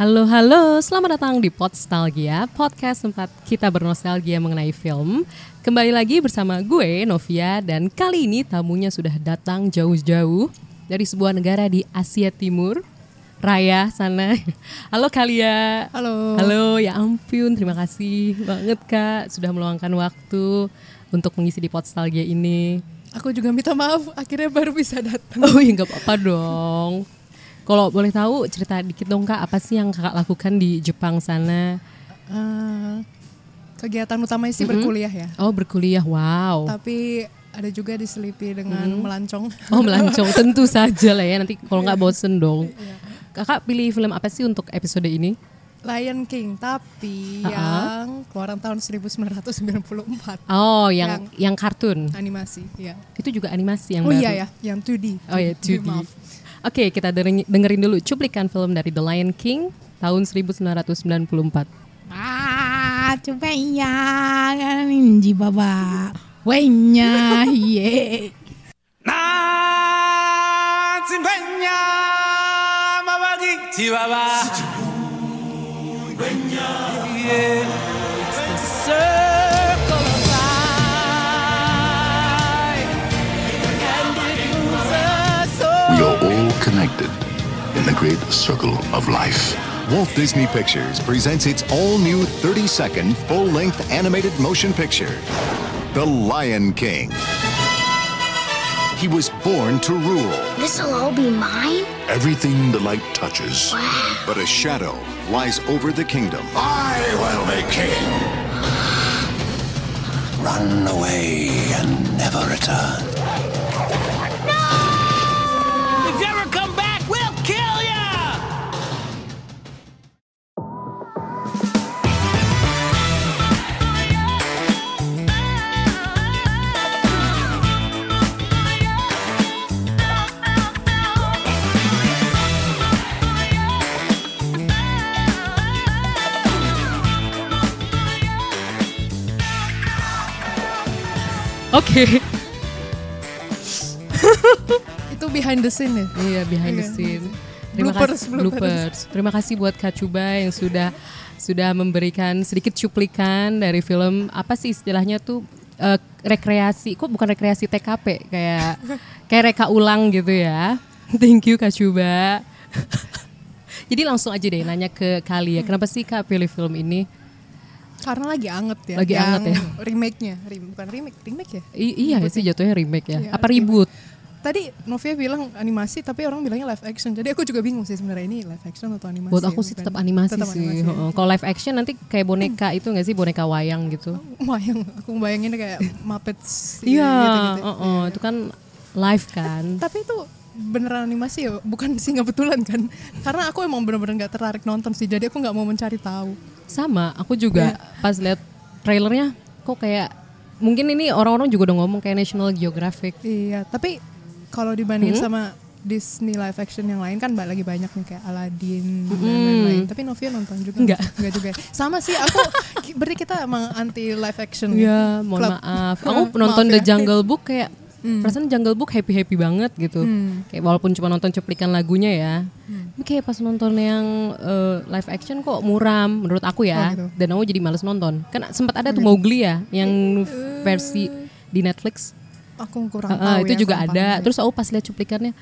Halo halo, selamat datang di Podstalgia, podcast tempat kita bernostalgia mengenai film. Kembali lagi bersama gue Novia dan kali ini tamunya sudah datang jauh-jauh dari sebuah negara di Asia Timur. Raya sana. Halo Kalia. Halo. Halo, ya ampun, terima kasih banget Kak sudah meluangkan waktu untuk mengisi di Podstalgia ini. Aku juga minta maaf, akhirnya baru bisa datang. Oh ya nggak apa-apa dong. Kalau boleh tahu cerita dikit dong kak, apa sih yang kakak lakukan di Jepang sana? Uh, kegiatan utamanya sih berkuliah ya. Oh berkuliah, wow. Tapi ada juga diselipi dengan melancong. Oh melancong, tentu saja lah ya. Nanti kalau nggak bosen dong. Kakak pilih film apa sih untuk episode ini? Lion King, tapi Uh-uh. yang keluaran tahun 1994. Oh yang yang, kartun. Animasi, ya. Itu juga animasi yang Oh baru. iya ya, yang 2D. Oh ya 2D. Maaf. Oke kita dengerin, dulu cuplikan film dari The Lion King tahun 1994. Ah, chupenya ninji baba. Wenya ye. Circle of life. Walt Disney Pictures presents its all new 30 second full length animated motion picture, The Lion King. He was born to rule, This'll all be mine? Everything the light touches. Wow. but a shadow lies over the kingdom. I will be king. Run away and never return. Oke. Itu behind the scene ya. Iya behind the Iya. scene. Terima Bloopers, kasih bloopers. bloopers. Terima kasih buat Kak Cuba yang sudah sudah memberikan sedikit cuplikan dari film apa sih istilahnya tuh eh, rekreasi. Kok bukan rekreasi TKP kayak kayak reka ulang gitu ya. Thank you Kak Cuba. Jadi langsung aja deh nanya ke kali ya. Kenapa sih Kak pilih film ini? Karena lagi anget ya. Lagi yang anget ya. Remake-nya, Rem- bukan remake, remake ya. I- iya sih jatuhnya remake ya. Iya, Apa remake. ribut? Tadi Novia bilang animasi, tapi orang bilangnya live action. Jadi aku juga bingung sih sebenarnya ini live action atau animasi. Buat aku sih tetap animasi tetap sih. ya. Kalau live action nanti kayak boneka itu nggak sih boneka wayang gitu. Wayang, aku bayangin kayak Muppets Iya, gitu-gitu. heeh, itu kan live kan. Tapi itu beneran animasi ya, bukan sih betulan kan? Karena aku emang bener-bener nggak tertarik nonton sih, jadi aku nggak mau mencari tahu. Sama, aku juga pas lihat trailernya kok kayak mungkin ini orang-orang juga udah ngomong kayak National Geographic. Iya, tapi kalau dibandingin Hmm? sama Disney live action yang lain kan lagi banyak nih kayak Aladdin dan lain-lain. Tapi Novia nonton juga Hmm. Nggak. Nggak juga. Sama sih aku berarti kita emang anti live action Iya, ya. mohon Club. maaf. Aku Maaf nonton ya. The Jungle Book kayak perasaan Jungle Book happy-happy banget gitu. Kayak walaupun cuma nonton cuplikan lagunya ya. Tapi kayak pas nonton yang eh, live action kok muram menurut aku ya. Oh, gitu. Dan aku jadi males nonton. Kan sempat ada tuh Mowgli ya yang versi di Netflix. Aku kurang Heeh, tahu itu ya juga ada. Terus aku pas lihat cuplikannya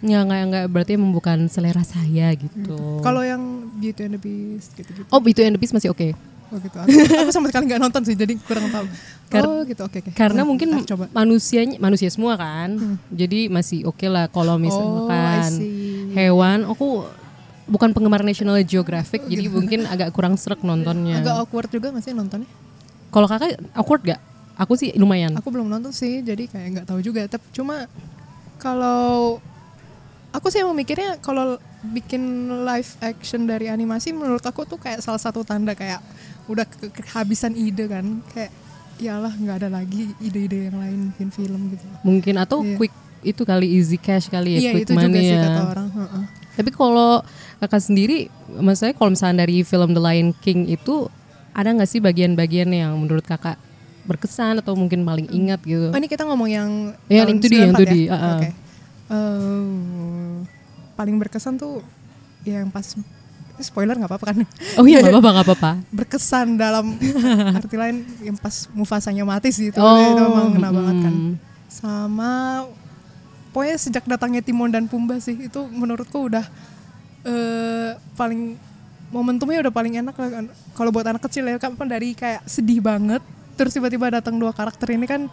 nggak nggak nggak berarti bukan selera saya gitu. Kalau yang Beauty and the Beast gitu-gitu. Oh, itu and the Beast masih oke. Oh gitu. Aku, aku sama sekali nggak nonton sih, jadi kurang tahu. Kar- oh gitu, oke oke. Karena Hmm, mungkin coba. manusianya manusia semua kan. Jadi masih oke lah kalau Oh, misalkan see. hewan aku bukan penggemar National Geographic jadi mungkin agak kurang serak nontonnya. Agak awkward juga nggak sih nontonnya? Kalau kakak awkward gak? Aku sih lumayan. Aku belum nonton sih, jadi kayak nggak tahu juga. Tapi cuma kalau aku sih emang mikirnya kalau bikin live action dari animasi menurut aku tuh kayak salah satu tanda kayak udah ke- kehabisan ide kan kayak iyalah nggak ada lagi ide-ide yang lain bikin film gitu Mungkin atau Iya. quick itu kali easy cash kali ya iya quick itu juga money sih ya. kata orang heeh. Tapi kalau kakak sendiri, maksudnya kalau misalnya dari film The Lion King itu ada nggak sih bagian-bagian yang menurut kakak berkesan atau mungkin paling ingat gitu? Oh, ini kita ngomong yang Yang tahun itu dia, yang 94 itu ya? dia, uh-uh. Oke. Eh, paling berkesan tuh yang pas Ini spoiler nggak apa-apa kan? Oh iya nggak apa-apa nggak apa-apa. Berkesan dalam arti lain yang pas Mufasanya mati sih itu, Oh, itu emang kena banget kan. Sama pokoknya sejak datangnya Timon dan Pumba sih itu menurutku udah eh, paling momentumnya udah paling enak lah kan. Kalau buat anak kecil ya kan dari kayak sedih banget terus tiba-tiba datang dua karakter ini kan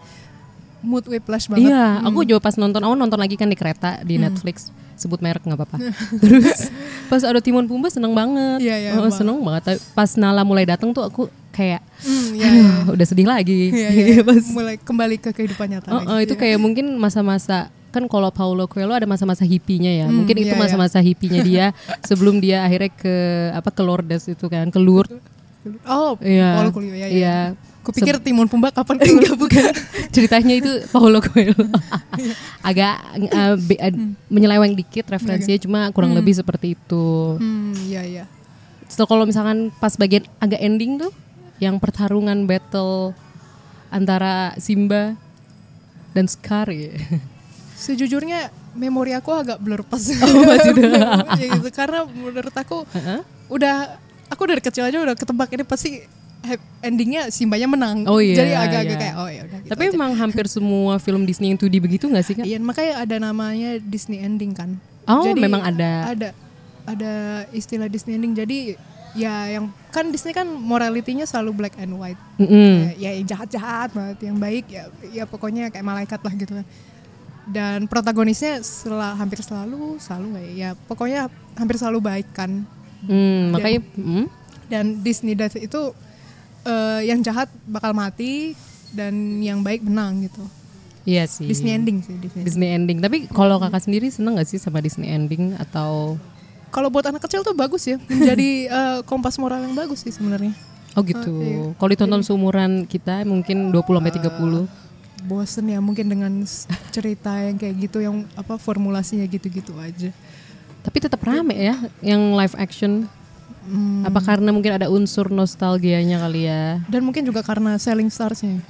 mood whiplash banget. Iya, aku juga pas nonton, aku nonton lagi kan di kereta di Netflix. Sebut merek nggak apa-apa. Terus pas ada Timon Pumba seneng banget. Iya, iya, Oh, seneng banget. Tapi Pas Nala mulai datang tuh aku kayak, Hmm, iya, aduh, iya. udah sedih lagi. Iya, iya. Pas, mulai kembali ke kehidupan nyata oh, lagi. oh, itu Iya. kayak mungkin masa-masa kan kalau Paulo Coelho ada masa-masa hippinya ya. Hmm, mungkin itu iya, iya. masa-masa hippinya dia sebelum dia akhirnya ke apa ke Lourdes itu kan, ke Lourdes. Oh, Iya. Paulo Coelho ya. Iya. Kupikir Timon Pumba kapan Enggak bukan ceritanya itu Paulo Coelho agak uh, be- uh, menyeleweng dikit referensinya cuma kurang lebih seperti itu Hmm, iya iya. so kalau misalkan pas bagian agak ending tuh yang pertarungan battle antara Simba dan Scar ya Sejujurnya memori aku agak blur pas. Oh. Ya gitu, karena menurut aku Heeh. udah aku dari kecil aja udah ketebak ini pasti endingnya Simbanya menang. Oh iya, Jadi agak-agak iya. kayak oh ya udah gitu tapi aja. emang hampir semua film Disney yang 2D begitu nggak sih kak? Iya, makanya ada namanya Disney ending kan. Oh, memang ada. Ada ada istilah Disney ending. Jadi ya yang kan Disney kan moralitinya selalu black and white. Mm-mm. Kayak, ya yang jahat-jahat banget, yang baik ya ya pokoknya kayak malaikat lah gitu kan. Dan protagonisnya sel- hampir selalu selalu nggak ya, ya pokoknya hampir selalu baik kan. Hmm, makanya hmm? Dan Disney Death itu eh, yang jahat bakal mati dan yang baik menang gitu. iya sih Disney ending sih Disney. Disney ending tapi kalau kakak sendiri seneng gak sih sama Disney ending atau Kalau buat anak kecil tuh bagus ya, menjadi eh, kompas moral yang bagus sih sebenarnya. Oh gitu. Oh, iya. Kalau ditonton seumuran kita mungkin 20 sampai 30. Bosen ya mungkin dengan cerita yang kayak gitu yang apa formulasinya gitu-gitu aja. Tapi tetap rame ya yang live action. Apa karena mungkin ada unsur nostalgianya kali ya? Dan mungkin juga karena selling starsnya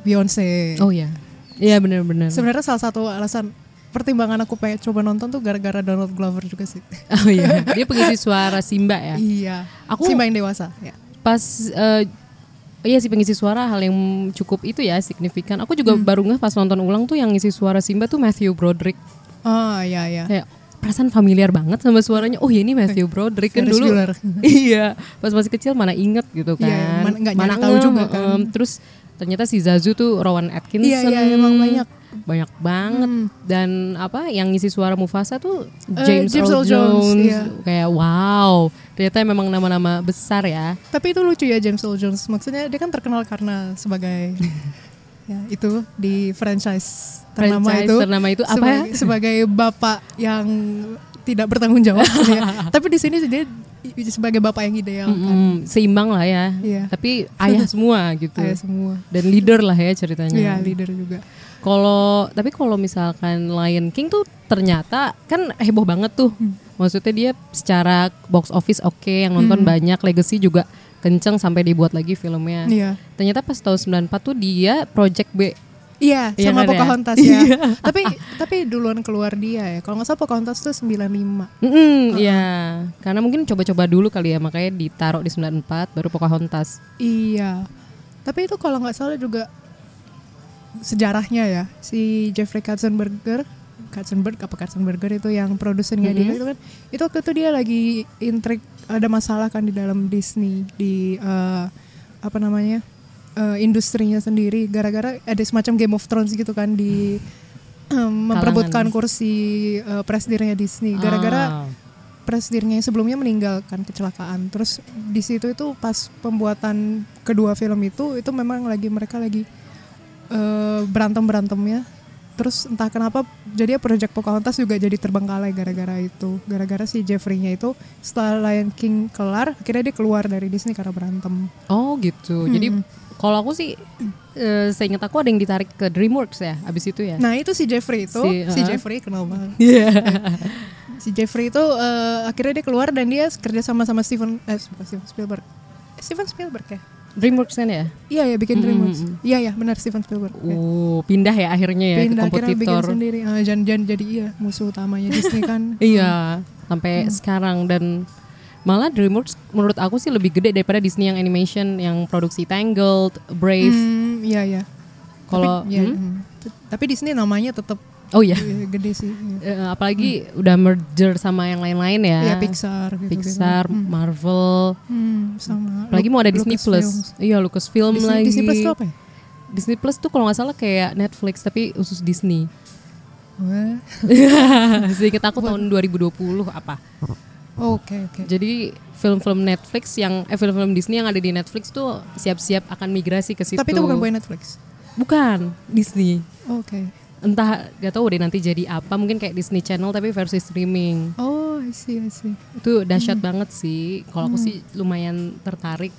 Beyonce. Oh iya. Iya benar-benar. Sebenarnya salah satu alasan pertimbangan aku pengen coba nonton tuh gara-gara Donald Glover juga sih. Oh iya. Dia pengisi suara Simba ya. iya. Aku- Simba yang dewasa. Ya. Pas eh, Iya sih pengisi suara hal yang cukup itu ya signifikan. Aku juga baru ngeh pas nonton ulang tuh yang ngisi suara Simba tuh Matthew Broderick. Oh iya iya. Kayak perasaan familiar banget sama suaranya. Oh ya ini Matthew Broderick kan dulu. Iya, pas masih kecil mana inget gitu kan. Iya, mana- nggak nyari tahu juga kan. em, terus ternyata si Zazu tuh Rowan Atkinson. Iya, iya, emang banyak. Hmm. Banyak banget. Dan apa yang ngisi suara Mufasa tuh Eh, James, James Earl Earl Jones, Jones. iya. Kayak wow, ternyata memang nama-nama besar ya. Tapi itu lucu ya James Earl Jones. Maksudnya dia kan terkenal karena sebagai ya itu di franchise ternama Franchise itu. ternama itu apa ya? sebagai, sebagai bapak yang tidak bertanggung jawab. ya. Tapi di sini dia sebagai bapak yang ideal kan. Mm, seimbang lah ya. Iya. Tapi ayah semua gitu. Ayah semua. Dan leader lah ya ceritanya. Iya leader juga. Kalau tapi kalau misalkan Lion King tuh ternyata kan heboh banget tuh. Hmm. Maksudnya dia secara box office oke, yang nonton banyak, legacy juga kenceng sampai dibuat lagi filmnya. Iya. Ternyata pas tahun 94 tuh dia Project B. Iya, Iya sama kan ya? Pocahontas ya. tapi tapi duluan keluar dia ya. Kalau nggak salah Pocahontas tuh 95. Mm Iya, karena mungkin coba-coba dulu kali ya, makanya ditaruh di 94 baru Pocahontas. Iya. Tapi itu kalau nggak salah juga sejarahnya ya si Jeffrey Katzenberger Katzenberg apa Katzenberger itu yang produsernya dia itu kan itu waktu itu dia lagi intrik ada masalah kan di dalam Disney di eh, apa namanya eh, industrinya sendiri gara-gara ada semacam Game of Thrones gitu kan di em, memperebutkan kursi eh, presidennya Disney gara-gara Ah. presidennya yang sebelumnya meninggal kan kecelakaan. Terus di situ itu pas pembuatan kedua film itu itu memang lagi mereka lagi eh, berantem berantemnya. Terus entah kenapa jadi Project Pocahontas juga jadi terbengkalai gara-gara itu. Gara-gara si Jeffrey-nya itu setelah Lion King kelar, akhirnya dia keluar dari Disney karena berantem. Oh gitu. Jadi kalau aku sih eh, seingat aku ada yang ditarik ke DreamWorks ya, abis itu ya. Nah itu si Jeffrey itu, Si, si, uh-uh. Jeffrey kenal banget. Iya. Si Jeffrey itu eh, akhirnya dia keluar dan dia kerja sama sama Steven, eh, bukan Steven Spielberg. Eh, Steven Spielberg ya? DreamWorks kan ya. Iya ya bikin DreamWorks. Iya ya benar Steven Spielberg. Ya. Oh, pindah ya akhirnya ya Pindah ke akhirnya bikin kompetitor. sendiri. Ah, jangan jangan jadi iya musuh utamanya Disney kan. Iya, sampai sekarang dan Malah DreamWorks menurut aku sih lebih gede daripada Disney yang animation yang produksi Tangled, Brave. Hmm, iya iya. Kalau Tapi, ya, hmm? hmm. Tapi Disney namanya tetap oh ya, gede sih. Iya. apalagi udah merger sama yang lain-lain ya. Iya, Pixar gitu. Pixar, Marvel. Hmm, sama. Apalagi mau ada Disney Lucasfilms. Plus. Iya, Lucasfilm Disney, lagi. Disney Plus itu apa ya? Disney Plus tuh kalau nggak salah kayak Netflix tapi khusus Disney. Wah. Seinget aku tahun 2020 apa? Oke oke. Jadi film-film Netflix yang eh film-film Disney yang ada di Netflix tuh siap-siap akan migrasi ke situ. Tapi itu bukan punya Netflix. Bukan Disney. Oke. Entah gak tahu deh nanti jadi apa mungkin kayak Disney Channel tapi versi streaming. Oh, I see, I see. Itu dahsyat banget sih. Kalau aku sih lumayan tertarik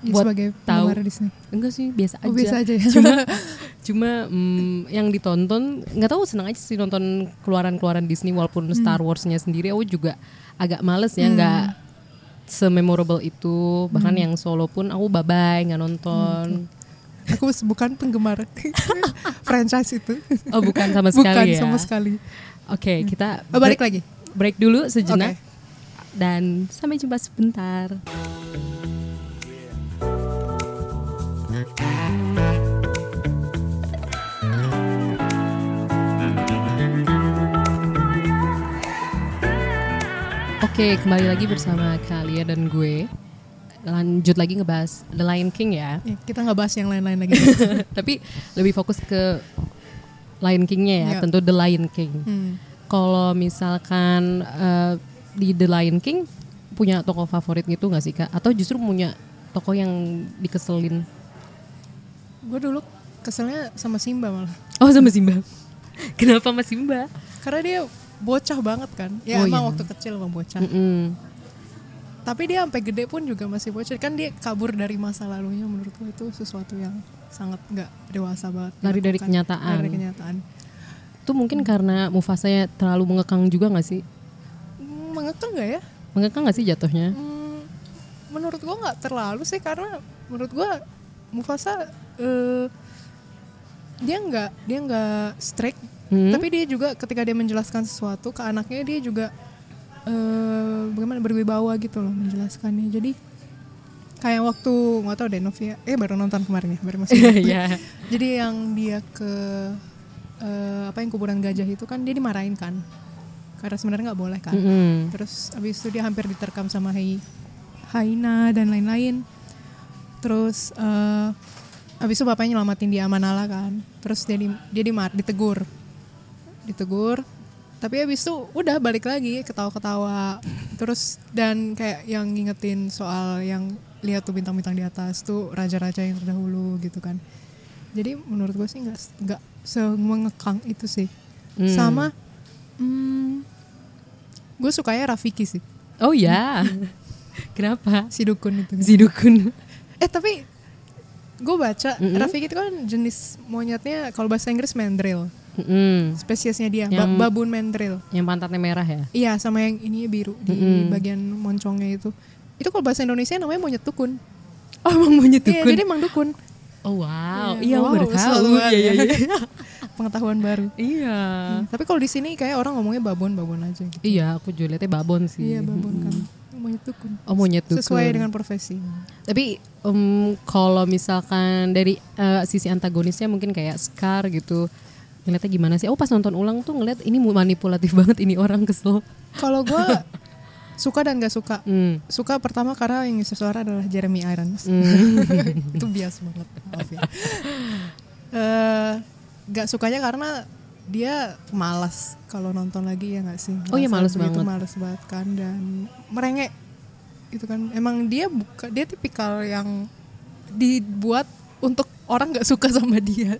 Ya, buat sebagai tahu. Disney. Enggak sih, biasa aja. Oh, biasa aja ya. Cuma cuma mm, yang ditonton nggak tahu senang aja sih nonton keluaran-keluaran Disney walaupun Hmm. Star Wars-nya sendiri aku juga agak males ya nggak sememorable itu. Bahkan Hmm. yang solo pun aku bye-bye nggak nonton. Aku bukan penggemar franchise itu. Oh, bukan sama bukan sekali ya. sama sekali. Oke, kita Oh, balik break- lagi. Break dulu sejenak. Oke. Dan sampai jumpa sebentar. Oke, kembali lagi bersama kalian dan gue. Lanjut lagi ngebahas The Lion King ya. Ya, kita nggak bahas yang lain-lain lagi. Tapi lebih fokus ke Lion King-nya ya, Iya. tentu The Lion King. Hmm. Kalau misalkan eh, di The Lion King punya tokoh favorit gitu nggak sih kak? Atau justru punya tokoh yang dikeselin? Gue dulu keselnya sama Simba malah. Oh sama Simba. Kenapa sama Simba? Karena dia bocah banget kan. Ya Oh, emang iya. waktu kecil emang bocah. Mm-mm. Tapi dia sampai gede pun juga masih bocah. Kan dia kabur dari masa lalunya menurut gue itu sesuatu yang sangat nggak dewasa banget. Lari dari kenyataan. Lari dari kenyataan. Itu mungkin karena Mufasanya terlalu mengekang juga nggak sih? Hmm, Mengekang nggak ya? Mengekang nggak sih jatuhnya? Hmm, menurut gua nggak terlalu sih karena menurut gua Mufasa eh, dia nggak dia nggak strict Hmm? tapi dia juga ketika dia menjelaskan sesuatu ke anaknya dia juga eh, bagaimana berwibawa gitu loh menjelaskannya jadi kayak waktu nggak tahu deh Novia eh baru nonton kemarin ya baru masih Iya. jadi yang dia ke eh, apa yang kuburan gajah itu kan dia dimarahin kan karena sebenarnya nggak boleh kan Mm-mm. Terus abis itu dia hampir diterkam sama Hai Haina dan lain-lain. Terus eh abis itu bapaknya nyelamatin dia sama Nala kan. Terus dia di, dia dimar, ditegur. Ditegur. Tapi abis itu udah balik lagi ketawa-ketawa. Terus dan kayak yang ngingetin soal yang lihat tuh bintang-bintang di atas tuh raja-raja yang terdahulu gitu kan. Jadi menurut gue sih nggak nggak semengekang itu sih. Hmm. Sama hmm, gue sukanya Rafiki sih Oh ya. Kenapa? si dukun itu Si dukun. eh tapi gue baca Mm-mm. Rafiki itu kan jenis monyetnya kalau bahasa Inggris mandrill Mm-mm. spesiesnya dia Yang- babun mandrill Yang pantatnya merah ya? iya sama yang ini biru di Mm-mm. bagian moncongnya itu itu kalau bahasa Indonesia namanya monyet dukun Oh emang monyet iya jadi emang dukun Oh wow, Iya, iya, wow, baru tahu. Iya banget iya ya. iya. pengetahuan baru Iya. tapi kalau di sini kayak orang ngomongnya babon babon aja gitu Iya, aku juga liatnya babon sih. iya babon kan monyet dukun Oh monyet dukun. sesuai dengan profesi Tapi em, kalau misalkan dari eh, sisi antagonisnya mungkin kayak Scar gitu, ngeliatnya gimana sih? Oh pas nonton ulang tuh ngeliat ini manipulatif banget ini orang kesel. kalau gue suka dan gak suka Hmm. suka pertama karena yang ngisi suara adalah Jeremy Irons Hmm. itu bias banget maaf ya Eh, gak sukanya karena dia malas kalau nonton lagi ya nggak sih Oh iya, begitu banget. males banget kan dan merengek gitu kan emang dia buka dia tipikal yang dibuat untuk orang nggak suka sama dia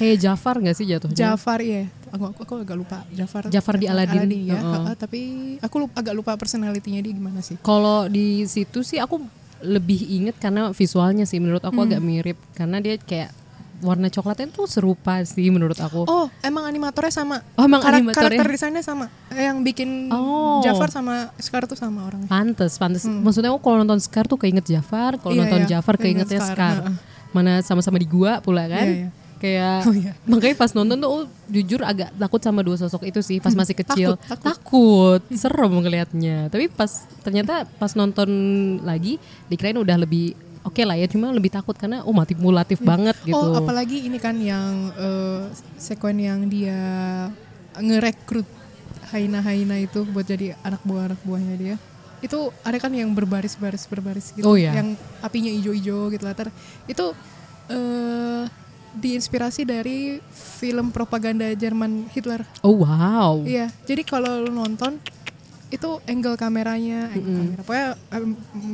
Kayak Jafar gak sih jatuhnya? Jafar ya aku, aku, aku agak lupa Jafar Jafar di Aladdin. ya Heeh. Heeh, tapi aku lupa, agak lupa personalitinya dia gimana sih Kalau di situ sih aku lebih inget karena visualnya sih menurut aku Hmm. agak mirip karena dia kayak warna coklatnya tuh serupa sih menurut aku. Oh, emang animatornya sama. Oh, emang Karak- animatornya? Karakter desainnya sama. Eh, Yang bikin Oh. Jafar sama Scar tuh sama orangnya. Pantes, pantes. Maksudnya aku kalau nonton Scar tuh keinget Jafar, kalau Hmm. Iya, nonton iya. Jafar Keinget keingetnya Scar, Scar. heeh. Mana sama-sama di gua pula kan? Iya, iya. Kayak Oh, iya. makanya pas nonton tuh oh, jujur agak takut sama dua sosok itu sih pas masih kecil. takut, takut. takut, serem ngelihatnya. Tapi pas ternyata pas nonton lagi dikirain udah lebih oke lah ya, cuma lebih takut karena oh manipulatif banget gitu. Oh, apalagi ini kan yang eh, sekuen yang dia ngerekrut Haina-Haina itu buat jadi anak buah anak buahnya dia. Itu ada kan yang berbaris-baris berbaris gitu, Oh, iya. yang apinya ijo-ijo gitu lah. Ter- Itu eh diinspirasi dari film propaganda Jerman Hitler. Oh wow. Iya, jadi kalau lu nonton itu angle kameranya, angle kamera, pokoknya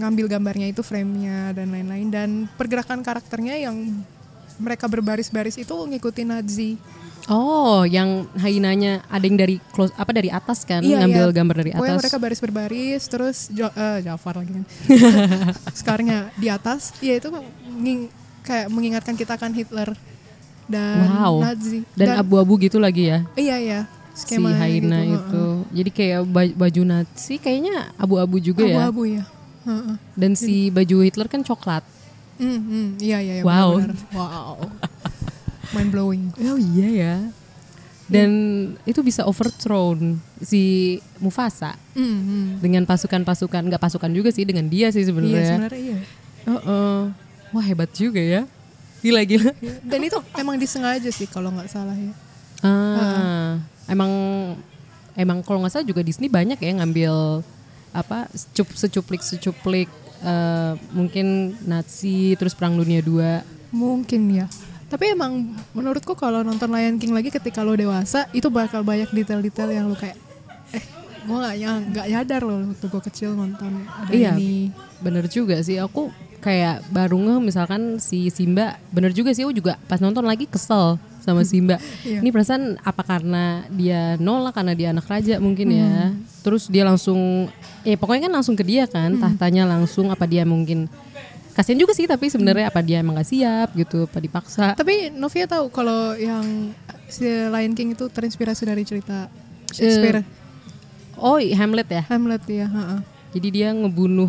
ngambil gambarnya itu frame-nya dan lain-lain dan pergerakan karakternya yang mereka berbaris-baris itu ngikutin Nazi. Oh, yang hainanya ada yang dari close apa dari atas kan, ngambil gambar dari Pokoknya atas. mereka baris berbaris, terus jo, eh, Jafar lagi kan. Sekarangnya di atas, ya itu nging- kayak mengingatkan kita kan Hitler dan Wow. Nazi. Dan abu-abu gitu lagi ya. iya iya, Si skema Haina gitu, itu. Jadi kayak ba- baju Nazi kayaknya abu-abu juga ya. Abu-abu ya. Heeh. Dan si baju Hitler kan coklat. Hmm, hmm, iya iya iya. Wow. benar-benar. Wow. Mind blowing. Oh iya ya. Dan itu bisa overthrown si Mufasa Hmm, hmm. dengan pasukan-pasukan, nggak pasukan juga sih dengan dia sih Iya sebenarnya. sebenarnya iya. Heeh. Wah hebat juga ya. Gila gila. Dan itu emang disengaja sih kalau nggak salah ya. Ah, emang emang kalau nggak salah juga Disney banyak ya ngambil apa secup secuplik secuplik eh, mungkin Nazi terus Perang Dunia 2 Mungkin ya. Tapi emang menurutku kalau nonton Lion King lagi ketika lo dewasa itu bakal banyak detail-detail yang lo kayak eh gue nggak nyadar loh waktu gue kecil nonton ada Iya, ini. bener juga sih. Aku kayak baru ngeh misalkan si Simba, bener juga sih. Aku juga pas nonton lagi kesel sama Simba. Iya. Ini perasaan apa karena dia nolak karena dia anak raja mungkin ya. Terus dia langsung, eh pokoknya kan langsung ke dia kan, tahtanya langsung. Apa dia mungkin kasian juga sih tapi sebenarnya apa dia emang gak siap gitu, apa dipaksa. Tapi Novia tahu kalau yang si Lion King itu terinspirasi dari cerita Shakespeare, Oh Hamlet ya. Hamlet ya. heeh. Jadi dia ngebunuh,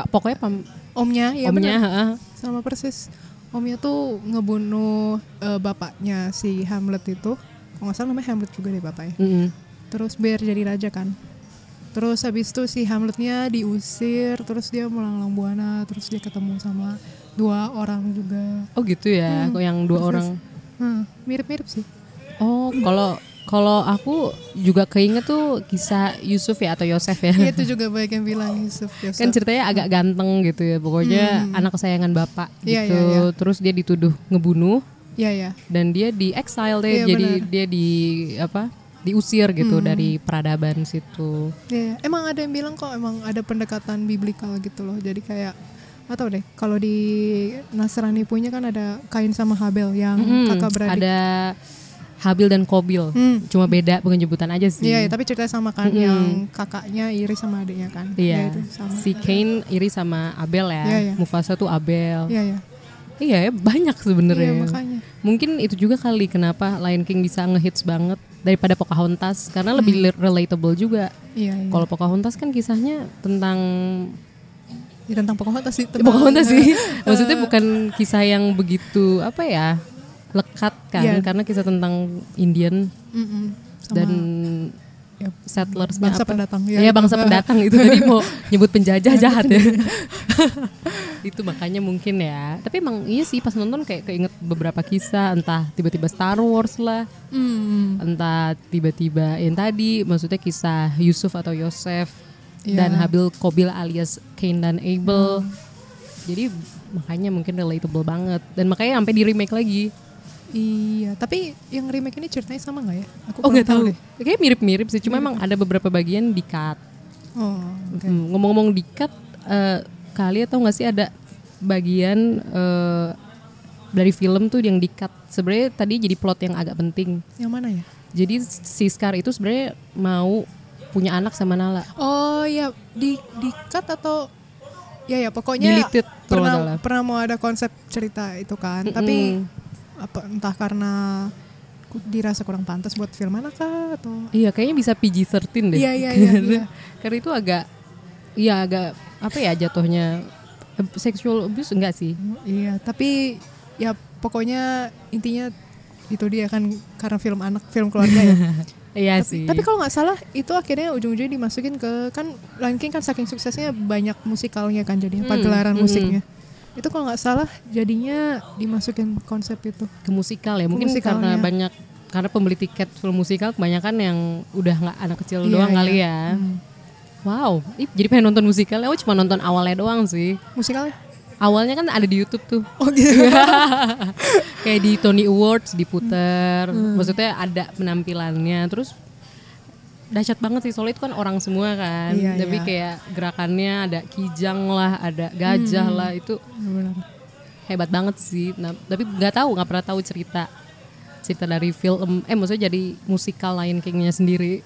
ah, pokoknya pam, Omnya, ya omnya, heeh. sama persis omnya tuh ngebunuh eh, bapaknya si Hamlet itu kalau nggak salah namanya Hamlet juga deh bapaknya Mm-mm. terus biar jadi raja kan terus habis itu si Hamletnya diusir terus dia melanglang buana terus dia ketemu sama dua orang juga Oh gitu ya, kok yang dua persis. orang. Hmm, mirip-mirip sih Oh, kalau kalau aku juga keinget tuh kisah Yusuf ya atau Yosef ya. Iya, itu juga banyak yang bilang Yusuf Yusuf kan ceritanya agak ganteng gitu ya. Pokoknya anak kesayangan bapak Hmm. Iya, gitu. iya, iya. Terus dia dituduh ngebunuh Iya ya dan dia di exile deh. Iya, Jadi benar. dia di apa? diusir gitu Hmm. dari peradaban situ. Iya, emang ada yang bilang kok emang ada pendekatan biblikal gitu loh. Jadi kayak atau deh kalau di Nasrani punya kan ada Kain sama Habel yang Mm-mm, kakak beradik. Ada Habil dan Kobil. Hmm. Cuma beda penyebutan aja sih. Iya, iya, tapi ceritanya sama kan Mm-mm. yang kakaknya iri sama adiknya kan. Iya. Ya, itu sama. Si Cain iri sama Abel ya. Iya, iya. Mufasa tuh Abel. Iya, iya. Iya ya banyak sebenarnya. Iya, makanya. Mungkin itu juga kali kenapa Lion King bisa ngehits banget daripada Pocahontas karena lebih Hmm. li- relatable juga. Iya, iya. Kalau Pocahontas kan kisahnya tentang Ya, tentang Pocahontas sih. Ya, tentang- Pocahontas sih. Maksudnya bukan kisah yang begitu apa ya lekat kan Iya. karena kisah tentang Indian mm-mm, sama dan ya, settlers bangsa pendatang. Ya, itu. bangsa pendatang itu tadi mau nyebut penjajah jahat ya. itu makanya mungkin ya. Tapi emang iya sih pas nonton kayak keinget beberapa kisah entah tiba-tiba Star Wars lah, Mm, entah tiba-tiba yang tadi maksudnya kisah Yusuf atau Yosef Iya. dan Habil Kobil alias Cain dan Abel. Hmm. Jadi makanya mungkin relatable banget dan makanya sampai di remake lagi. Iya, tapi yang remake ini ceritanya sama nggak ya? Aku Oh nggak tahu deh. Kayak mirip-mirip sih, cuma emang ada beberapa bagian di cut. Oh. Hmm, Ngomong-ngomong di cut, eh, kalian tahu nggak sih ada bagian eh, dari film tuh yang di cut. Sebenarnya tadi jadi plot yang agak penting. Yang mana ya? Jadi si Scar itu sebenarnya mau punya anak sama Nala. Oh iya, di di cut atau ya ya pokoknya Deleted, pernah pernah mau ada konsep cerita itu kan, tapi apa entah karena dirasa kurang pantas buat film anak atau Iya, kayaknya bisa PG-13 deh. Iya, iya, iya, Karena- iya. Karena itu agak, iya agak apa ya jatuhnya eh, sexual abuse enggak sih? iya, tapi ya pokoknya intinya itu dia kan karena film anak film keluarga ya Iya tapi, sih. tapi kalau nggak salah itu akhirnya ujung-ujungnya dimasukin ke kan Lion King kan saking suksesnya banyak musikalnya kan jadinya Hmm, pagelaran hmm. musiknya itu kalau nggak salah jadinya dimasukin konsep itu ke musikal ya mungkin musikalnya. karena banyak karena pembeli tiket film musikal kebanyakan yang udah nggak anak kecil Iya, doang iya. kali ya. Hmm. Wow, jadi pengen nonton musikal. Oh cuma nonton awalnya doang sih. musikalnya Awalnya kan ada di YouTube tuh. oh gitu Kayak di Tony Awards diputer. Hmm. Maksudnya ada penampilannya. Terus dahsyat banget sih soalnya itu kan orang semua kan. Iya, Tapi iya. kayak gerakannya ada kijang lah, ada gajah Hmm. lah itu Benar. hebat banget sih. Nah, tapi nggak tahu, nggak pernah tahu cerita cerita dari film. Eh, maksudnya jadi musikal Lion King-nya sendiri.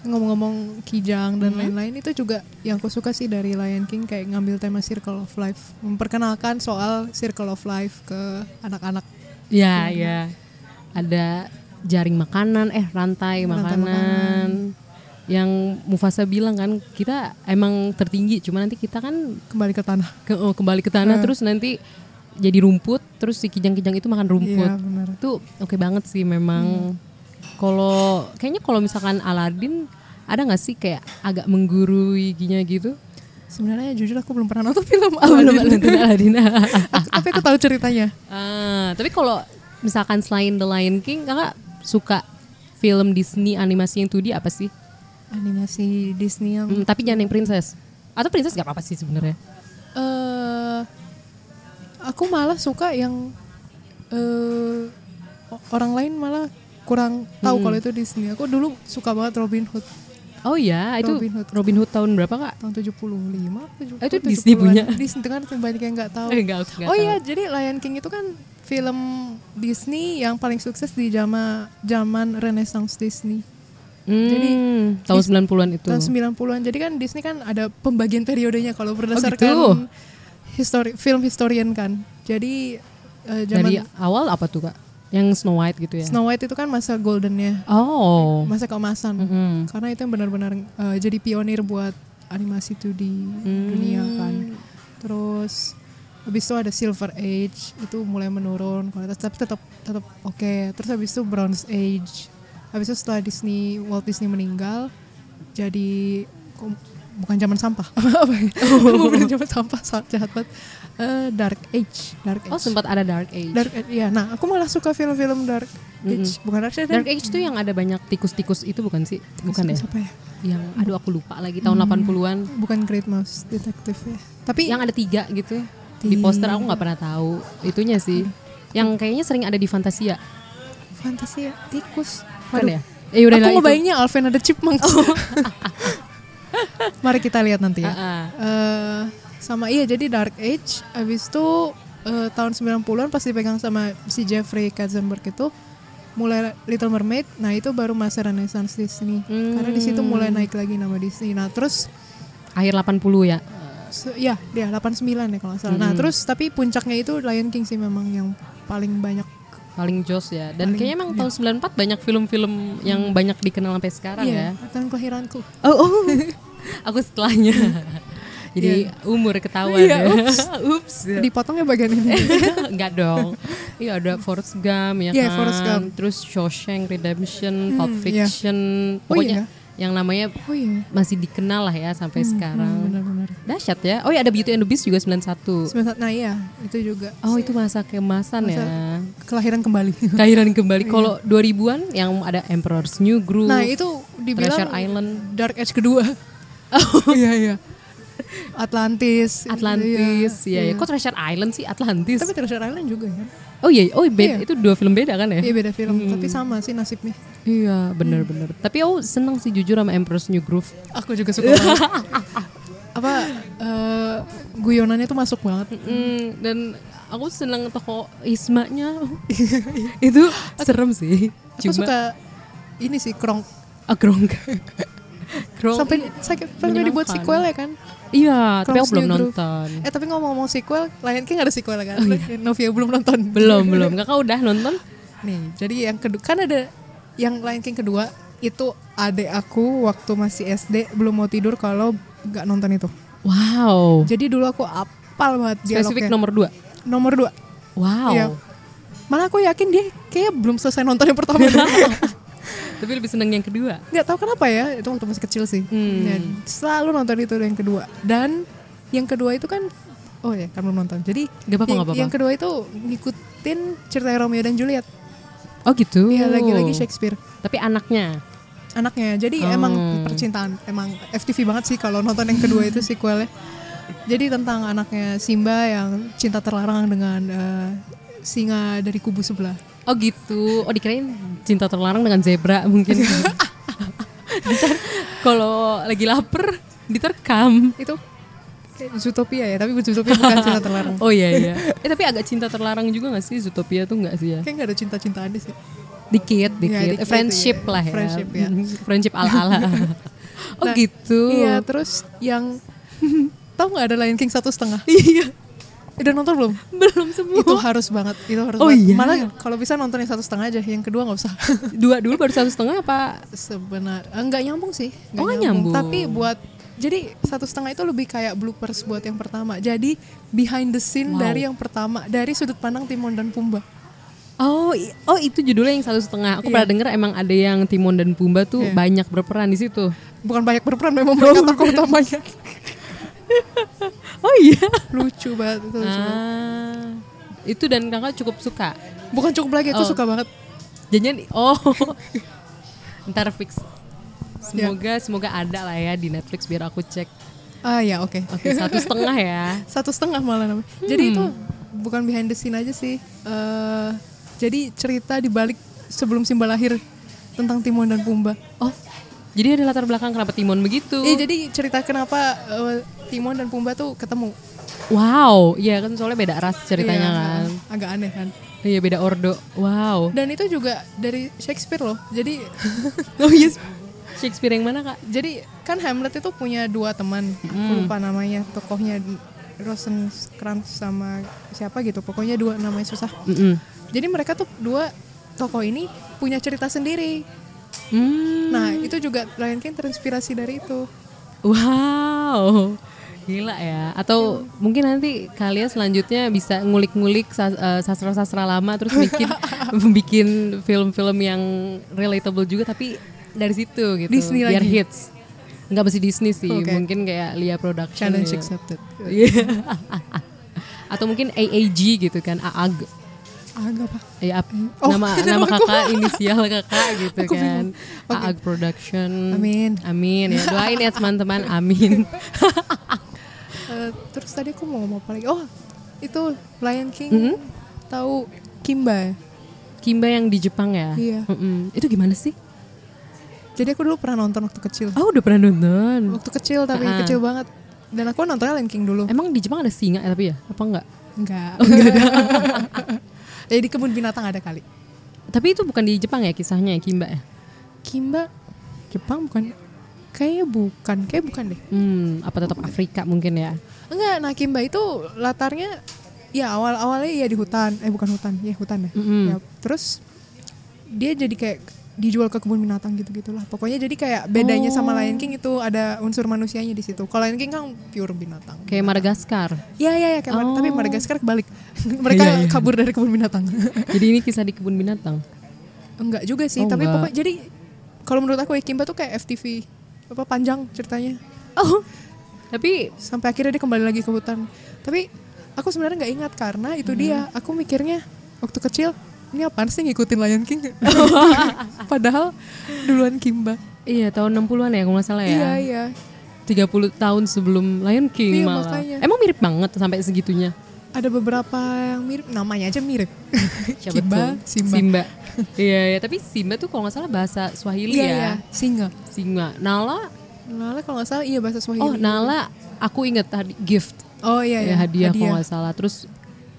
ngomong-ngomong kijang dan Hmm. lain-lain itu juga yang aku suka sih dari Lion King kayak ngambil tema circle of life memperkenalkan soal circle of life ke anak-anak Ya, ya. Ada jaring makanan, eh rantai, Rantai makanan. Yang Mufasa bilang kan kita emang tertinggi, cuma nanti kita kan kembali ke tanah ke, oh, kembali ke tanah Eh. terus nanti jadi rumput, terus si kijang-kijang itu makan rumput. Iya. Itu oke banget sih memang. Kalau kayaknya kalau misalkan Aladdin ada nggak sih kayak agak menggurui ginya gitu? sebenarnya jujur aku belum pernah nonton film Oh, belum Aladdin. nonton Aladdin. Aku- tapi aku tahu ceritanya Ah, tapi kalau misalkan selain The Lion King, kakak suka film Disney animasi yang 2D apa sih? animasi Disney yang Hmm, tapi jangan yang princess. Atau princess gak apa-apa sih sebenarnya. eh aku malah suka yang eh o- orang lain malah kurang tahu Hmm. kalau itu Disney. Aku dulu suka banget Robin Hood Oh iya, itu Robin Hood. Robin Hood tahun berapa kak? tahun 75 70, Oh, itu Disney 70-an. punya? Disney kan banyak yang nggak tahu. Eh, nggak- nggak oh iya, jadi Lion King itu kan film Disney yang paling sukses di zaman zaman Renaissance Disney. Jadi tahun 90-an itu. Tahun 90-an. Jadi kan Disney kan ada pembagian periodenya kalau berdasarkan gitu? histori film historian kan. Jadi eh, zaman Dari awal apa tuh kak? Yang Snow White gitu ya? Snow White itu kan masa goldennya, Oh. masa keemasan. Mm-mm. Karena itu yang benar-benar eh, jadi pionir buat animasi itu di dunia kan. Terus habis itu ada Silver Age itu mulai menurun kualitas tapi tetap tetap oke. Terus habis itu Bronze Age. Habis itu setelah Disney Walt Disney meninggal jadi bukan zaman sampah. Apa ya? bukan zaman sampah, jahat banget. Eh, Dark Age, Dark Age. Oh sempat ada Dark Age. Dark Age, iya. Nah, aku malah suka film-film Dark Age. Bukan Dark Age, Dark Age tuh yang ada banyak tikus-tikus itu bukan sih? Bukan ya? Siapa ya? Yang aduh aku lupa lagi tahun Hmm. 80-an. Bukan Great Mouse Detective ya. Tapi Yang ada tiga gitu. Di poster aku nggak pernah tahu itunya sih. Yang kayaknya sering ada di Fantasia. fantasi ya, tikus. Kan Waduh. ya? Eh udah aku ngebayangnya Alvin ada chipmunk. Mari kita lihat nanti ya. Ah, ah. Eh, sama iya jadi Dark Age abis itu eh, tahun 90-an pas dipegang sama si Jeffrey Katzenberg itu mulai Little Mermaid. Nah, itu baru masa Renaissance Disney. Karena di situ mulai naik lagi nama Disney. Nah, terus Akhir 80 ya. Se- ya, dia 89 ya kalau nggak salah. Nah, terus tapi puncaknya itu Lion King sih memang yang paling banyak. Paling jos ya. Dan Paling- kayaknya emang tahun 94 banyak film-film yang banyak dikenal sampai sekarang ya. Iya, tahun kelahiranku. Oh, oh. aku setelahnya. Jadi umur ketahuan Iya, ya. Ups. Dipotongnya bagian ini. Enggak dong. Iya ada Forrest Gump ya Iya, kan. Forrest Gump. Terus Shawshank Redemption, Pulp Hmm, iya. Fiction. Oh, Pokoknya iya. Yang namanya Oh iya. masih dikenal lah ya sampai sekarang. Benar-benar. Dahsyat ya. Oh ya ada Beauty and the Beast juga 91. Semester- Nah iya, itu juga Oh itu masa keemasan ya. kelahiran kembali. Kelahiran kembali. Kalau 2000-an yang ada Emperor's New Groove. Nah itu dibilang Treasure Island. Dark Age kedua. Oh iya iya. Atlantis. Atlantis. Iya, Iya, ya. Kok Treasure Island sih Atlantis? Tapi Treasure Island juga kan. oh iya, oh beda, Iya. itu dua film beda kan ya? Iya beda film, tapi sama sih nasibnya. Iya, bener-bener. Tapi aku seneng sih jujur sama Emperor's New Groove. Aku juga suka banget. Apa eh, guyonannya tuh masuk banget. Mm, dan aku seneng toko Ismanya. itu serem sih. Aku Cuma suka ini sih Krong. Ah, Krong. Krong. Sampai sampai sampai dibuat sequel ya kan? Iya, tapi aku belum New nonton. Eh tapi ngomong-ngomong sequel, Lion King ada sequel kan? Novia belum nonton. Belum, belum. Kakak udah nonton? Nih, jadi yang kedua kan ada yang Lion King kedua itu adek aku waktu masih SD belum mau tidur kalau nggak nonton itu. Wow. Jadi dulu aku apal banget Spesifik dialognya. nomor dua. nomor dua. Wow. Iya. Malah aku yakin dia kayak belum selesai nonton yang pertama. Tapi lebih seneng yang kedua. nggak tahu kenapa ya itu waktu masih kecil sih Hmm. Dan selalu nonton itu yang kedua dan yang kedua itu kan oh ya belum nonton jadi Gak apa-apa, yang, gak apa-apa. yang kedua itu ngikutin cerita Romeo dan Juliet Oh gitu. Iya lagi-lagi Shakespeare Tapi anaknya. anaknya jadi Oh. emang percintaan emang FTV banget sih kalau nonton yang kedua itu sequelnya jadi tentang anaknya Simba yang cinta terlarang dengan eh, singa dari kubu sebelah Oh gitu. Oh dikirain cinta terlarang dengan zebra mungkin. Kalau lagi lapar diterkam. itu Zootopia ya tapi Zootopia bukan cinta terlarang Oh iya iya. Eh tapi agak cinta terlarang juga gak sih Zootopia tuh gak sih ya? kayak nggak ada cinta-cintaan sih Dikit, dikit. Ya, dikit, friendship iya. lah ya. Friendship, ya. Friendship ala-ala. oh Nah, gitu. Iya, terus yang tahu nggak ada Lion King satu setengah? Iya. Udah nonton belum? Belum semua. Itu harus banget, itu harus Oh banget. iya? Malah kalau bisa nonton yang satu setengah aja, yang kedua nggak usah. Dua dulu baru satu setengah apa? Sebenar, eh, nggak nyambung sih. Oh, nggak nyambung. Tapi buat jadi satu setengah itu lebih kayak bloopers buat yang pertama. Jadi behind the scene Wow. dari yang pertama, dari sudut pandang Timon dan Pumba. Oh, oh itu judulnya yang satu setengah. Aku Iya. pernah denger emang ada yang Timon dan Pumba tuh Iya. banyak berperan di situ. Bukan banyak berperan, memang mereka tokoh utamanya. Oh iya. Lucu banget itu. lucu banget. Ah, itu dan kakak cukup suka. Bukan cukup lagi, Oh. suka banget. Jangan oh. Ntar fix. Ya. Semoga semoga ada lah ya di Netflix biar aku cek. Ah ya, oke. Oke satu setengah ya. satu setengah malah namanya. Jadi Hmm. itu bukan behind the scene aja sih. Eh, jadi cerita di balik sebelum Simba lahir tentang Timon dan Pumba. Oh, jadi ada latar belakang kenapa Timon begitu? Iya, jadi cerita kenapa eh, Timon dan Pumba tuh ketemu. Wow, iya kan soalnya beda ras ceritanya Iya, kan. Agak aneh kan. Iya beda ordo. Wow. Dan itu juga dari Shakespeare loh. Jadi Oh yes. Shakespeare yang mana kak? jadi kan Hamlet itu punya dua teman. Aku lupa namanya. Tokohnya Rosencrantz sama siapa gitu. Pokoknya dua namanya susah. Mm-mm. Jadi mereka tuh dua tokoh ini punya cerita sendiri. Hmm. Nah, itu juga Lion King terinspirasi dari itu. Wow. Gila ya. Atau mungkin nanti kalian selanjutnya bisa ngulik-ngulik eh, sastra-sastra lama terus bikin bikin film-film yang relatable juga tapi dari situ gitu. Disney biar lagi. hits. Enggak mesti Disney sih, Oke. mungkin kayak Lia Production. Challenge ya. accepted. Iya. Atau mungkin AAG gitu kan, AAG. Agak apa? Ya, ap- Oh, nama nama kakak inisial kakak gitu Aku kan. Oke. AAG Production. Amin. Amin ya. Doain ya teman-teman. Amin. Eh, terus tadi aku mau ngomong apa lagi? Oh, itu Lion King. Mm-hmm. Tahu Kimba ya? Kimba yang di Jepang ya? Iya. Mm-mm. Itu gimana sih? Jadi aku dulu pernah nonton waktu kecil. Oh udah pernah nonton. Waktu kecil tapi Ah. kecil banget. Dan aku nontonnya Lion King dulu. Emang di Jepang ada singa ya, tapi ya? Apa enggak? Enggak. Enggak ada. Jadi di kebun binatang ada kali. Tapi itu bukan di Jepang ya kisahnya ya Kimba ya? Kimba Jepang bukan? Kayaknya bukan. Kayak bukan deh. Hmm, apa tetap Afrika mungkin ya? Enggak, nah Kimba itu latarnya ya awal-awalnya ya di hutan. Eh bukan hutan, ya hutan ya. Mm-mm. Ya, terus dia jadi kayak dijual ke kebun binatang gitu-gitulah. Pokoknya jadi kayak bedanya sama Lion King itu ada unsur manusianya di situ. Kalau Lion King kan pure binatang. Kayak Madagaskar. Iya iya ya, kayak Oh. tapi Madagaskar kebalik. Mereka Iya, iya. kabur dari kebun binatang. Jadi ini kisah di kebun binatang. enggak juga sih, Oh, tapi enggak. pokoknya jadi kalau menurut aku Kimba tuh kayak FTV apa panjang ceritanya. Oh. Tapi Sampai akhirnya dia kembali lagi ke hutan. Tapi aku sebenarnya nggak ingat karena itu Hmm. dia. Aku mikirnya waktu kecil ini apaan sih ngikutin Lion King? Padahal duluan Kimba. iya tahun 60-an ya kalau nggak salah ya. Iya iya. 30 tahun sebelum Lion King Iya, malah. makanya. Emang mirip banget sampai segitunya. Ada beberapa yang mirip, namanya aja mirip. Siapa Kimba, tuh? Simba. Simba. iya, iya, tapi Simba tuh kalau nggak salah bahasa Swahili Iya ya. iya. Singa. Singa. Nala, Nala kalau nggak salah iya bahasa Swahili. oh Nala aku inget tadi gift. Oh iya ya iya. hadiah, kalau nggak salah. Terus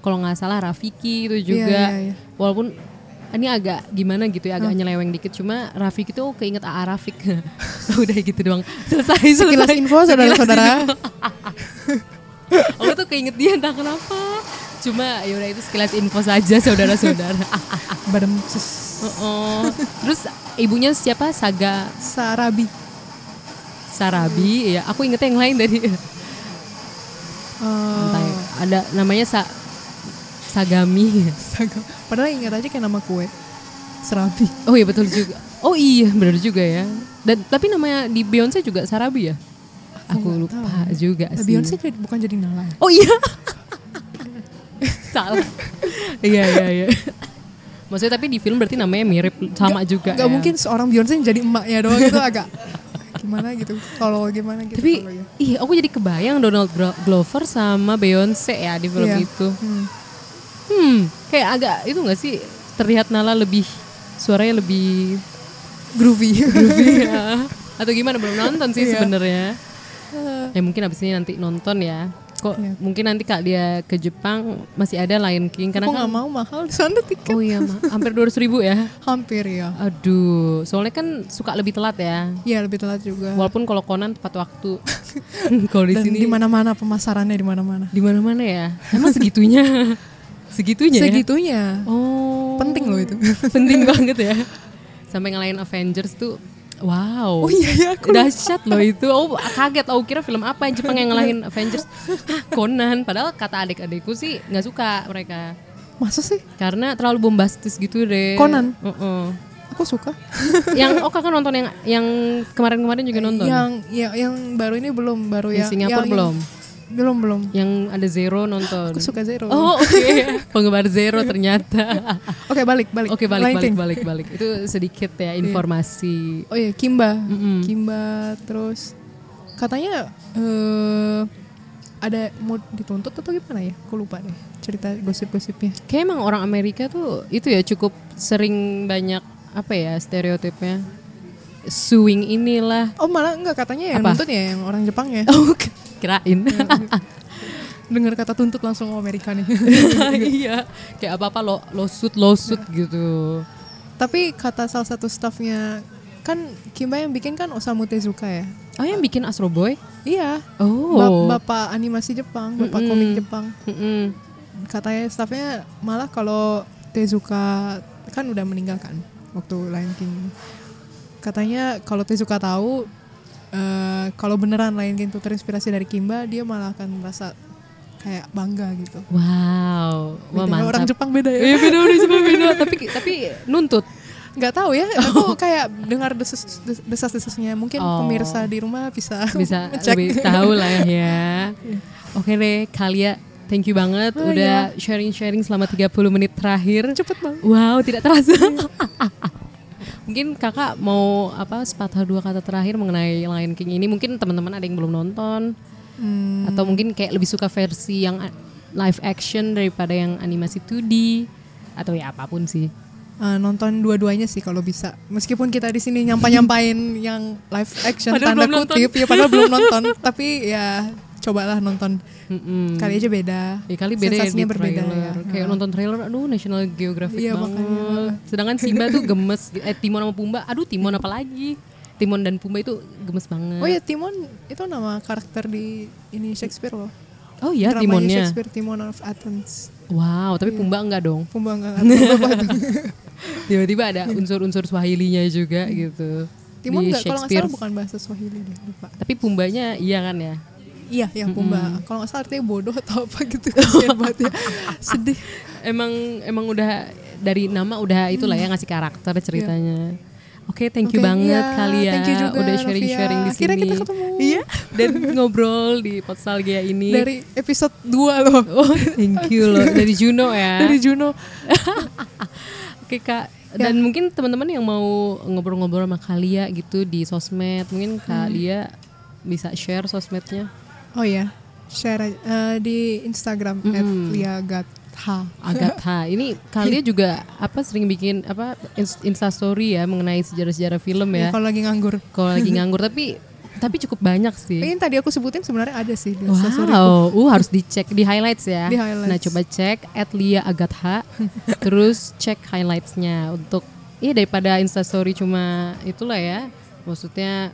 kalau nggak salah Rafiki itu juga. iya, iya. Walaupun ini agak gimana gitu ya, agak nyeleweng dikit. Cuma Rafiki tuh keinget AA Rafik. Udah gitu doang. Selesai, selesai. Sekilas info saudara-saudara. Aku tuh keinget dia entah kenapa. Cuma ya udah itu sekilas info saja saudara-saudara. Badem sus. Oh, Terus ibunya siapa? Saga Sarabi. Sarabi. Ya, aku ingetnya yang lain dari Eh, Entah ya, ada namanya Sa Sagami. Astaga. Padahal ingat aja kayak nama kue. Serabi. Oh iya betul juga. Oh iya benar juga ya. Dan tapi namanya di Beyonce juga Sarabi ya? Aku nggak lupa tahu. juga Nah, sih. Beyonce bukan jadi Nala. Oh iya. Salah. Iya iya iya. Maksudnya tapi di film berarti namanya mirip sama juga. Gak ya. mungkin seorang Beyonce yang jadi emaknya doang itu agak gimana gitu. Kalau gimana gitu. Tapi ya. iya aku jadi kebayang Donald Glo- Glover sama Beyonce ya di film Iya. itu. Hmm. Hmm, kayak agak itu gak sih terlihat Nala lebih suaranya lebih groovy. groovy ya. Atau gimana belum nonton sih Iya. sebenarnya. Ya mungkin abis ini nanti nonton ya. Kok Iya. mungkin nanti kak dia ke Jepang masih ada Lion King karena Aku kan nggak mau mahal di sana tiket. Oh iya, Ma. hampir 200 ribu ya. Hampir ya. Aduh, soalnya kan suka lebih telat ya. Iya lebih telat juga. Walaupun kalau Conan tepat waktu. kalau di sini di mana-mana pemasarannya di mana-mana. di mana-mana ya. Emang segitunya? segitunya ya? Segitunya. Oh. Penting loh itu. Penting banget ya. Sampai ngalahin Avengers tuh Wow. Oh iya ya aku Dahsyat loh itu. Oh kaget. Oh kira film apa yang Jepang yang ngalahin Avengers? Hah, Conan. Padahal kata adik-adikku sih nggak suka mereka. masa sih? Karena terlalu bombastis gitu deh. Conan? Heeh. Aku suka. yang oh kakak nonton yang yang kemarin-kemarin juga nonton. Yang ya, yang baru ini belum baru Yang ya. Singapura yang- belum. Belum belum. Yang ada Zero nonton. Aku suka Zero. Oh oke, penggemar Zero ternyata. Oke balik balik. Oke balik Lion balik balik balik. Itu sedikit ya informasi. Oh iya Kimba. Mm-mm. Kimba terus katanya eh ada mau dituntut atau gimana ya? Aku lupa deh cerita gosip-gosipnya. Kayak emang orang Amerika tuh itu ya cukup sering banyak apa ya stereotipnya. Suing inilah. Oh malah enggak katanya yang Apa? nuntut ya yang orang Jepang ya. Oh kirain. Dengar kata tuntut langsung oh Amerika nih. iya. Kayak apa apa lo losut losut gitu. Tapi kata salah satu staffnya kan Kimba yang bikin kan Osamu Tezuka ya. Oh yang bikin Astro Boy? Iya. Oh. Bap- bapak animasi Jepang, bapak Mm-mm. komik Jepang. Mm-mm. Katanya staffnya malah kalau Tezuka kan udah meninggal kan waktu Lion King. Katanya kalau Tezuka tahu eh, kalau beneran Lion King itu terinspirasi dari Kimba, dia malah akan merasa kayak bangga gitu. Wow. Wah mantap. Orang Jepang beda ya. Iya beda udah Jepang beda. tapi tapi nuntut. nggak tahu ya aku kayak dengar desas desas desasnya mungkin Oh. pemirsa di rumah bisa bisa ngecek. lebih tahu lah ya. Oke deh, Kalia, thank you banget Oh, udah sharing-sharing selama 30 menit terakhir. cepet banget Wow, tidak terasa. Mungkin kakak mau apa sepatah dua kata terakhir mengenai Lion King ini. Mungkin teman-teman ada yang belum nonton Hmm, atau mungkin kayak lebih suka versi yang live action daripada yang animasi 2D atau ya apa pun sih. eh, nonton dua-duanya sih kalau bisa meskipun kita di sini nyampa nyampain yang live action Padahal tanda belum nonton. kutip ya padahal belum nonton tapi ya cobalah nonton Mm-mm. kali aja beda Ya kali beda ya sensasinya berbeda trailer. ya Kayak nonton trailer, aduh National Geographic Iya, banget. makanya. Sedangkan Simba tuh gemes. Eh Timon sama Pumba, aduh Timon apa lagi? Timon dan Pumba itu gemes banget. oh ya Timon itu nama karakter di ini Shakespeare loh Oh iya Dramanya Timonnya. Shakespeare Timon of Athens Wow, Iya. tapi Pumba enggak dong. Pumba enggak. Tiba-tiba ada unsur-unsur Swahilinya juga gitu. Timon enggak kalau nggak salah bukan bahasa Swahili deh lupa Tapi Pumbanya iya kan ya? Iya, yang Pumba. Kalau nggak salah artinya bodoh atau apa gitu. Banget ya. Sedih. Emang emang udah dari nama udah itulah ya ngasih karakter ceritanya. Oke, thank you Oke, banget iya, kali ya thank you juga, udah sharing-sharing di Novia. Akhirnya sini. kita ketemu. Iya, dan ngobrol di Potsalgia ini. Dari episode 2 loh. Oh, thank you loh dari Juno ya. Dari Juno. Oke kak. Dan mungkin teman-teman yang mau ngobrol-ngobrol sama Kalia gitu di sosmed, mungkin Kak Lia bisa share sosmednya. Oh ya, share eh, di Instagram @liagatha. Agatha. Ini Kalia juga apa sering bikin apa ins- Insta story ya mengenai sejarah-sejarah film Ya, ya. kalau lagi nganggur. Kalau lagi nganggur tapi tapi cukup banyak sih. Ini tadi aku sebutin sebenarnya ada sih di. Wow, uh harus dicek di highlights ya. Di highlights. Nah coba cek at Lia Agatha, terus cek highlightsnya untuk ya daripada instastory cuma itulah ya, maksudnya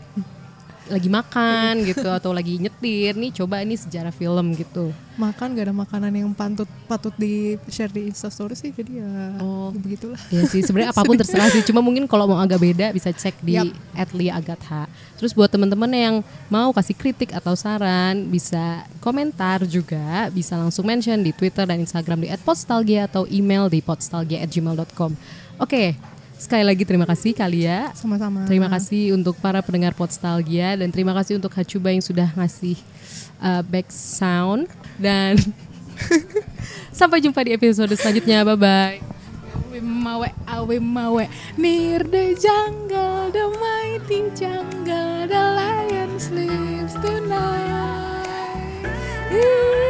lagi makan gitu atau lagi nyetir nih coba ini sejarah film gitu. Makan gak ada makanan yang pantut patut di share di Instastory sih jadi ya Oh. begitulah. Ya sih sebenarnya apa pun terserah sih. Cuma mungkin kalau mau agak beda bisa cek di Yap. @lia_agatha. Terus buat teman-teman yang mau kasih kritik atau saran bisa komentar juga, bisa langsung mention di Twitter dan Instagram di @podstalgia atau email di podstalgia@gmail.com. Oke, sekali lagi terima kasih Kalia. Sama-sama. Terima kasih untuk para pendengar Podstalgia dan terima kasih untuk Hacuba yang sudah ngasih uh, back sound dan sampai jumpa di episode selanjutnya. Bye bye. Awe mawe, awe mawe, near the jungle, the mighty jungle, the lion sleeps tonight. Ooh.